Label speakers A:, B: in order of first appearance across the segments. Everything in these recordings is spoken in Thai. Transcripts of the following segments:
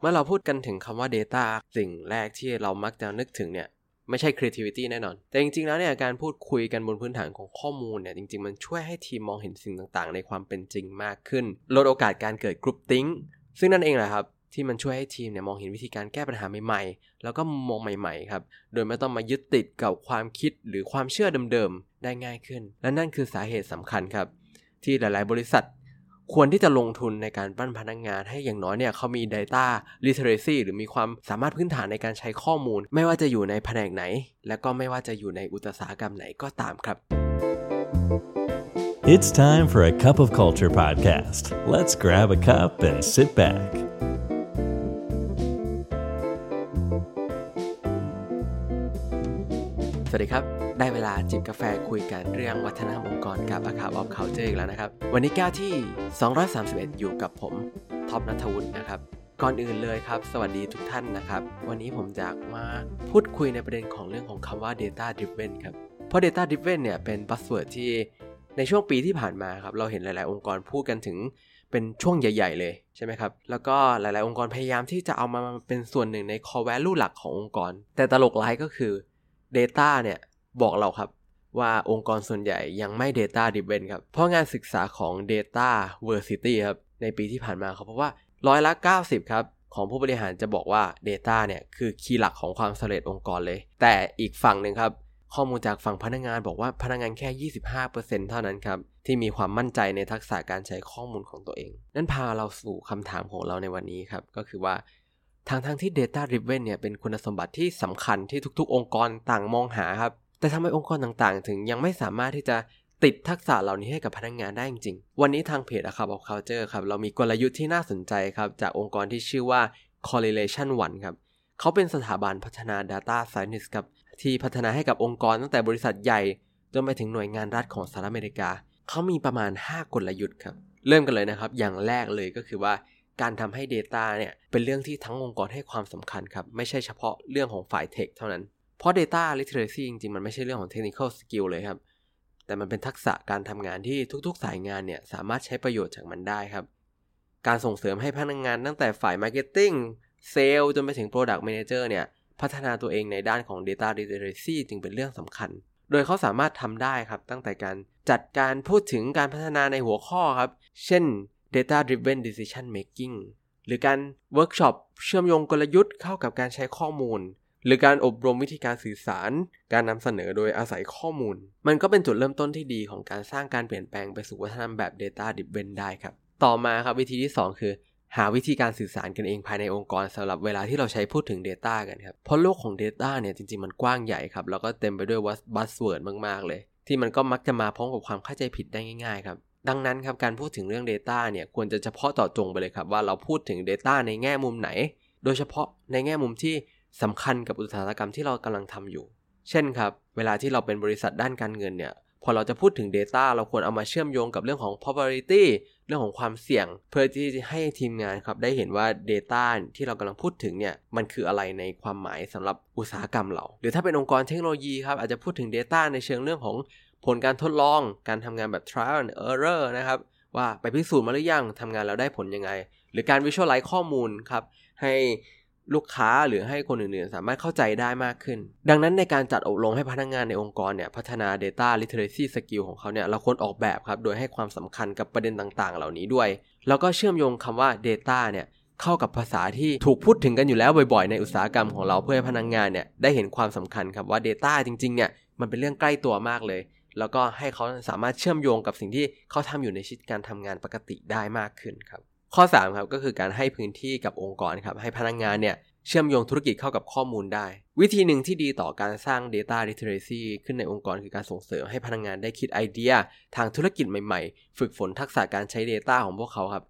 A: เมื่อเราพูดกันถึงคำว่า Data สิ่งแรกที่เรามักจะนึกถึงเนี่ยไม่ใช่ creativity แน่นอน แต่จริงๆ แล้วเนี่ยการพูดคุยกันบนพื้นฐานของข้อมูลเนี่ยจริงๆ มันช่วยให้ทีมมองเห็นสิ่งต่างๆ ในความเป็นจริงมากขึ้น ลดโอกาสการเกิด group think ซึ่งนั่นเองแหละครับ ที่มันช่วยให้ทีมเนี่ยมองเห็นวิธีการแก้ปัญหาใหม่ๆ แล้วก็มุมมองใหม่ๆ ครับ โดยไม่ต้องมายึดติดกับความคิดหรือความเชื่อเดิมๆ ได้ง่ายขึ้น และนั่นคือสาเหตุสำคัญครับ ที่หลายๆ บริษัท ควรที่จะลงทุนในการปั้นพนักงงานให้อย่างน้อยเนี่ยเขามี Data Literacy หรือมีความสามารถพื้นฐานในการใช้ข้อมูล ไม่ว่าจะอยู่ในแผนกไหน และก็ไม่ว่าจะอยู่ในอุตสาหกรรมไหนก็ตามครับ
B: It's time for a cup of culture podcast. Let's grab a cup and sit back.
A: สวัสดีครับ ได้เวลาจิบกาแฟคุยกันเรื่องวัฒนธรรมองค์กรกับ A Cup of Culture อีกแล้วนะครับ วันนี้แก้วที่ 231 อยู่กับผมท็อปนัทวุฒินะครับ ก่อนอื่นเลยครับ สวัสดีทุกท่านนะครับ วันนี้ผมอยากมาพูดคุยในประเด็นของเรื่องของคำว่า data driven ครับ เพราะ data driven เนี่ยเป็น buzzword ที่ในช่วงปีที่ผ่านมาครับ เราเห็นหลาย ๆ องค์กรพูดกันถึงเป็นช่วงใหญ่ ๆ เลยใช่ไหมครับ แล้วก็หลาย ๆ องค์กรพยายามที่จะเอามาเป็นส่วนหนึ่งใน core value หลักขององค์กร แต่ตลกร้ายก็คือ Data เนี่ย บอกเราครับว่าองค์กรส่วนใหญ่ยังไม่ Data Driven ครับ เพราะงานศึกษาของ Data Versity ครับในปีที่ผ่านมาครับเพราะว่าร้อยละ 90 ครับ ของผู้บริหารจะบอกว่า Data เนี่ยคือคีย์หลักของความสำเร็จองค์กรเลย แต่อีกฝั่งหนึ่งครับ ข้อมูลจากฝั่งพนักงานบอกว่าพนักงานแค่ 25%เท่านั้นครับ ที่มีความมั่นใจในทักษะการใช้ข้อมูลของตัวเอง นั่นพาเราสู่คำถามของเราในวันนี้ครับก็คือว่าทางทางที่ Data Driven เนี่ยเป็นคุณสมบัติที่สำคัญที่ทุก ๆ องค์กรต่างมองหาครับ แต่ทำไมองค์กรต่างๆ ถึงยังไม่สามารถที่จะติดทักษะเหล่านี้ให้กับพนักงงานได้จริงๆ วันนี้ทางเพจอะครับ of culture ครับ เรามีกลยุทธ์ที่น่าสนใจครับ จากองค์กรที่ชื่อว่า correlation one ครับ เขาเป็นสถาบันพัฒนา data science ครับ ที่พัฒนาให้กับองค์กรตั้งแต่บริษัทใหญ่ จนไปถึงหน่วยงานรัฐของสหรัฐอเมริกา เขามีประมาณ 5 กลยุทธ์ครับ เริ่มกันเลยนะครับ อย่างแรกเลยก็คือว่าการทำให้ Data เนี่ยเป็นเรื่องที่ทั้งองค์กรให้ความสำคัญครับ ไม่ใช่เฉพาะเรื่องของฝ่ายเทคเท่านั้น เพราะ Data Literacy จริงๆ มันไม่ใช่เรื่องของ Technical Skill เลยครับ แต่มันเป็นทักษะการทำงานที่ทุกๆ สายงานเนี่ย สามารถใช้ประโยชน์จากมันได้ครับ การส่งเสริมให้พนักงงานตั้งแต่ฝ่าย Marketing เซลล์จนไปถึง Product Manager เนี่ย พัฒนาตัวเองในด้านของ Data Literacy จึงเป็นเรื่องสำคัญ โดยเขาสามารถทำได้ครับ ตั้งแต่การจัดการพูดถึงการพัฒนาในหัวข้อครับ เช่น Data Driven Decision Making หรือการเวิร์กช็อปเชื่อมโยงกลยุทธ์เข้ากับการใช้ข้อมูล หรือการอบรมวิธีการสื่อสาร การนำเสนอโดยอาศัยข้อมูล มันก็เป็นจุดเริ่มต้นที่ดีของการสร้างการเปลี่ยนแปลงไปสู่วัฒนธรรมแบบ Data Driven ได้ครับ ต่อมาครับวิธีที่ 2 คือ หาวิธีการสื่อสารกันเองภายในองค์กรสำหรับเวลาที่เราใช้พูดถึง Data กันครับ เพราะโลกของ Data เนี่ยจริงๆมันกว้างใหญ่ครับแล้วก็เต็มไปด้วยbuzzword มากๆ เลย ที่มันก็มักจะมาพร้อมกับความเข้าใจผิดได้ง่ายๆครับดังนั้นครับการพูดถึงเรื่อง Data เนี่ยควรจะเฉพาะเจาะจงไปเลยครับว่าเราพูดถึง Data ในแง่มุมไหน โดยเฉพาะในแง่มุมที่ สำคัญกับอุตสาหกรรมที่เรากำลังทำอยู่ เช่นครับ เวลาที่เราเป็นบริษัทด้านการเงินเนี่ย พอเราจะพูดถึง Data เราควรเอามาเชื่อมโยงกับเรื่องของ probability เรื่องของความเสี่ยง เพื่อที่จะให้ทีมงานครับได้เห็นว่า Data ที่เรากำลังพูดถึงเนี่ยมันคืออะไรในความหมายสำหรับอุตสาหกรรมเรา หรือถ้าเป็นองค์กรเทคโนโลยีครับอาจจะพูดถึง Data ในเชิงเรื่องของผลการทดลองการทำงานแบบ trial and error นะครับว่าไปพิสูจน์มาหรือยังทำงานแล้วได้ผลยังไง หรือการวิชวลไลซ์ข้อมูลครับให้ ลูกค้าหรือให้คนอื่นๆ สามารถเข้าใจได้มากขึ้น ดังนั้นในการจัดอบรมให้พนักงงานในองค์กรเนี่ยพัฒนา Data Literacy Skill ของเขาเนี่ยเราควรออกแบบครับ โดยให้ความสำคัญกับประเด็นต่างๆ เหล่านี้ด้วย แล้วก็เชื่อมโยงคำว่า Data เนี่ยเข้ากับภาษาที่ถูกพูดถึงกันอยู่แล้วบ่อยๆ ในอุตสาหกรรมของเราเพื่อให้พนักงงานเนี่ยได้เห็นความสำคัญครับว่า Data จริงๆเนี่ยมันเป็นเรื่องใกล้ตัวมากเลย แล้วก็ให้เขาสามารถเชื่อมโยงกับสิ่งที่เขาทำอยู่ในชีวิตการทำงานปกติได้มากขึ้นครับ ข้อ3ครับก็คือการให้พื้นที่กับองค์กรครับให้พนักงงานเนี่ยเชื่อมโยงธุรกิจเข้ากับข้อมูลได้ วิธีหนึ่งที่ดีต่อการสร้าง Data Literacy ขึ้นในองค์กรคือการส่งเสริมให้พนักงงานได้คิดไอเดีย ทางธุรกิจใหม่ๆ ฝึกฝนทักษะการใช้ Data ของพวกเขาครับ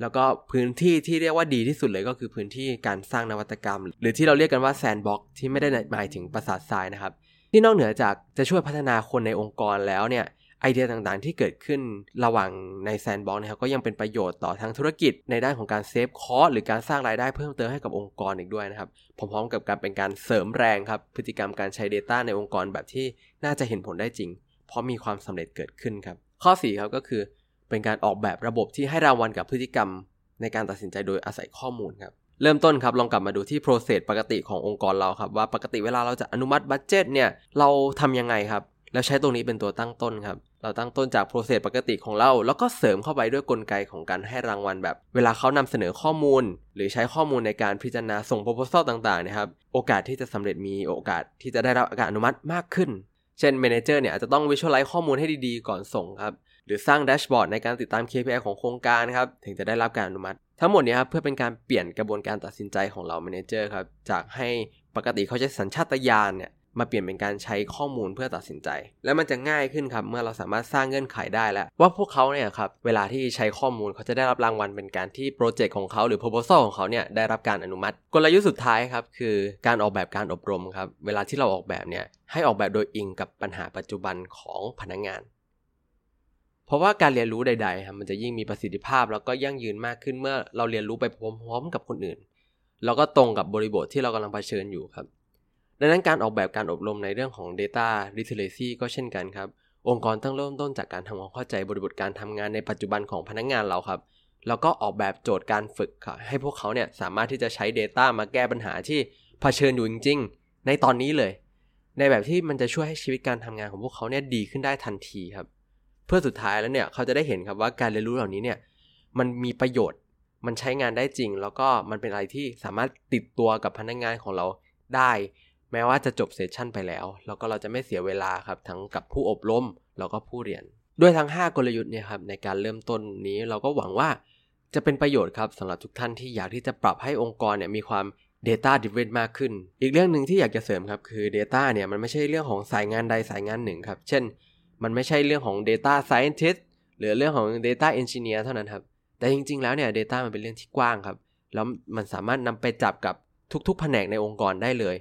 A: แล้วก็พื้นที่ที่เรียกว่าดีที่สุดเลยก็คือพื้นที่การสร้างนวัตกรรม หรือที่เราเรียกกันว่าแซนด์บ็อกที่ไม่ได้หมายถึงประสาททรายนะครับที่นอกเหนือจากจะช่วยพัฒนาคนในองค์กรแล้วเนี่ย ไอเดียต่างๆ ที่เกิดขึ้นระหว่างใน sandbox นะครับก็ยังเป็นประโยชน์ต่อทั้งธุรกิจในด้านของการ save cost หรือการสร้างรายได้เพิ่มเติมให้กับองค์กรอีกด้วยนะครับพร้อมๆกับการเป็นการเสริมแรงครับพฤติกรรมการใช้ Data ในองค์กรแบบที่น่าจะเห็นผลได้จริง เพราะมีความสำเร็จเกิดขึ้นครับข้อ4ครับก็คือเป็นการออกแบบระบบที่ให้รางวัลกับพฤติกรรม ในการตัดสินใจโดยอาศัยข้อมูลครับเริ่มต้นครับลองกลับมาดูที่ process ปกติขององค์กรเราครับว่าปกติเวลาเราจะอนุมัติ budget เนี่ยเราทำยังไงครับ แล้วใช้ตรงนี้เป็นตัวตั้งต้นครับ เราตั้งต้นจาก process ปกติของเรา แล้วก็เสริมเข้าไปด้วยกลไกของการให้รางวัลแบบ เวลาเขานำเสนอข้อมูล หรือใช้ข้อมูลในการพิจารณาส่ง proposal ต่างๆนะครับ โอกาสที่จะสำเร็จมีโอกาสที่จะได้รับการอนุมัติมากขึ้น เช่น manager เนี่ยอาจจะต้อง visualize ข้อมูลให้ดีๆ ก่อนส่งครับ หรือสร้างแดชบอร์ดในการติดตาม KPI ของโครงการครับ ถึงจะได้รับการอนุมัติ ทั้งหมดนี้ครับเพื่อเป็นการเปลี่ยนกระบวนการตัดสินใจของเรา Manager ครับ จากให้ปกติเขาใช้สัญชาตญาณเนี่ย มาเปลี่ยนเป็นการใช้ข้อมูลเพื่อตัดสินใจ และมันจะง่ายขึ้นครับเมื่อเราสามารถสร้างเงื่อนไขได้แล้ว ว่าพวกเขาเนี่ยครับเวลาที่ใช้ข้อมูลเขาจะได้รับรางวัลเป็นการที่โปรเจกต์ของเขาหรือ proposal ของเขาเนี่ยได้รับการอนุมัติ กลยุทธ์สุดท้ายครับคือการออกแบบการอบรมครับเวลาที่เราออกแบบเนี่ยให้ออกแบบโดยอิงกับปัญหาปัจจุบันของพนักงงานเพราะว่าการเรียนรู้ใดๆครับมันจะยิ่งมีประสิทธิภาพ แล้วก็ยั่งยืนมากขึ้นเมื่อเราเรียนรู้ไปพร้อมๆกับคนอื่น แล้วก็ตรงกับบริบทที่เรากำลังเผชิญอยู่ครับ ดังนั้นการออกแบบการอบรมในเรื่องของ Data Literacy ก็เช่นกันครับ องค์กรต้องเริ่มต้นจากการทำความเข้าใจบริบทการทำงานในปัจจุบันของพนักงงานเราครับ แล้วก็ออกแบบโจทย์การฝึกค่ะให้พวกเขาเนี่ยสามารถที่จะใช้ Data มาแก้ปัญหาที่เผชิญอยู่จริงๆ ในตอนนี้เลย ในแบบที่มันจะช่วยให้ชีวิตการทำงานของพวกเขาเนี่ยดีขึ้นได้ทันทีครับ เพื่อสุดท้ายแล้วเนี่ยเขาจะได้เห็นครับว่าการเรียนรู้เหล่านี้เนี่ยมันมีประโยชน์มันใช้งานได้จริง แล้วก็มันเป็นอะไรที่สามารถติดตัวกับพนักงงานของเราได้ แม้ว่าจะจบเซสชันไปแล้ว แล้วก็เราจะไม่เสียเวลาครับทั้งกับผู้อบรมแล้วก็ผู้เรียน ด้วยทั้ง 5 กลยุทธ์เนี่ยครับในการเริ่มต้นนี้เราก็หวังว่าจะเป็นประโยชน์ครับสำหรับทุกท่านที่อยากที่จะปรับให้องค์กรเนี่ยมีความ Data driven มากขึ้น อีกเรื่องหนึ่งที่อยากจะเสริมครับคือ Data เนี่ยมันไม่ใช่เรื่องของสายงานใดสายงานหนึ่งครับ เช่น มันไม่ใช่เรื่องของ Data Scientist หรือเรื่องของ Data Engineer เท่านั้นครับแต่จริง ๆ แล้วเนี่ย Data มันเป็นเรื่องที่กว้างครับ แล้วมันสามารถนำไปจับกับทุกๆ แผนกในองค์กรได้เลย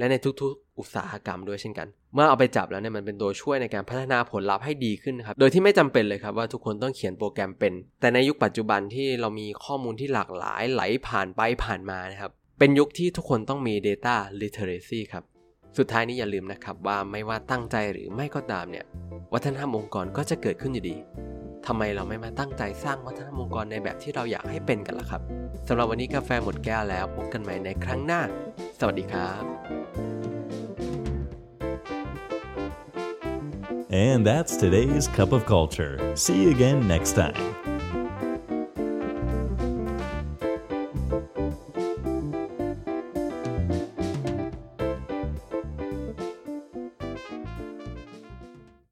A: และในทุกๆ อุตสาหกรรมด้วยเช่นกัน เมื่อเอาไปจับแล้วเนี่ยมันเป็นตัวช่วยในการพัฒนาผลลัพธ์ให้ดีขึ้นครับ โดยที่ไม่จำเป็นเลยครับว่าทุกคนต้องเขียนโปรแกรมเป็น แต่ในยุคปัจจุบันที่เรามีข้อมูลที่หลากหลายไหลผ่านไปผ่านมานะครับเป็นยุคที่ทุกคนต้องมี Data Literacy ครับสุดท้ายนี้อย่าลืมนะครับว่าไม่ว่าตั้งใจหรือไม่ก็ตามเนี่ยวัฒนธรรมองค์กรก็จะเกิดขึ้นอยู่ดี ทำไมเราไม่มาตั้งใจสร้างวัฒนธรรมองค์กรในแบบที่เราอยากให้เป็นกันล่ะครับสำหรับวันนี้กาแฟหมดแก้วแล้วพบกันใหม่ในครั้งหน้า สวัสดีครับ
B: And that's today's Cup of Culture. See you again next time.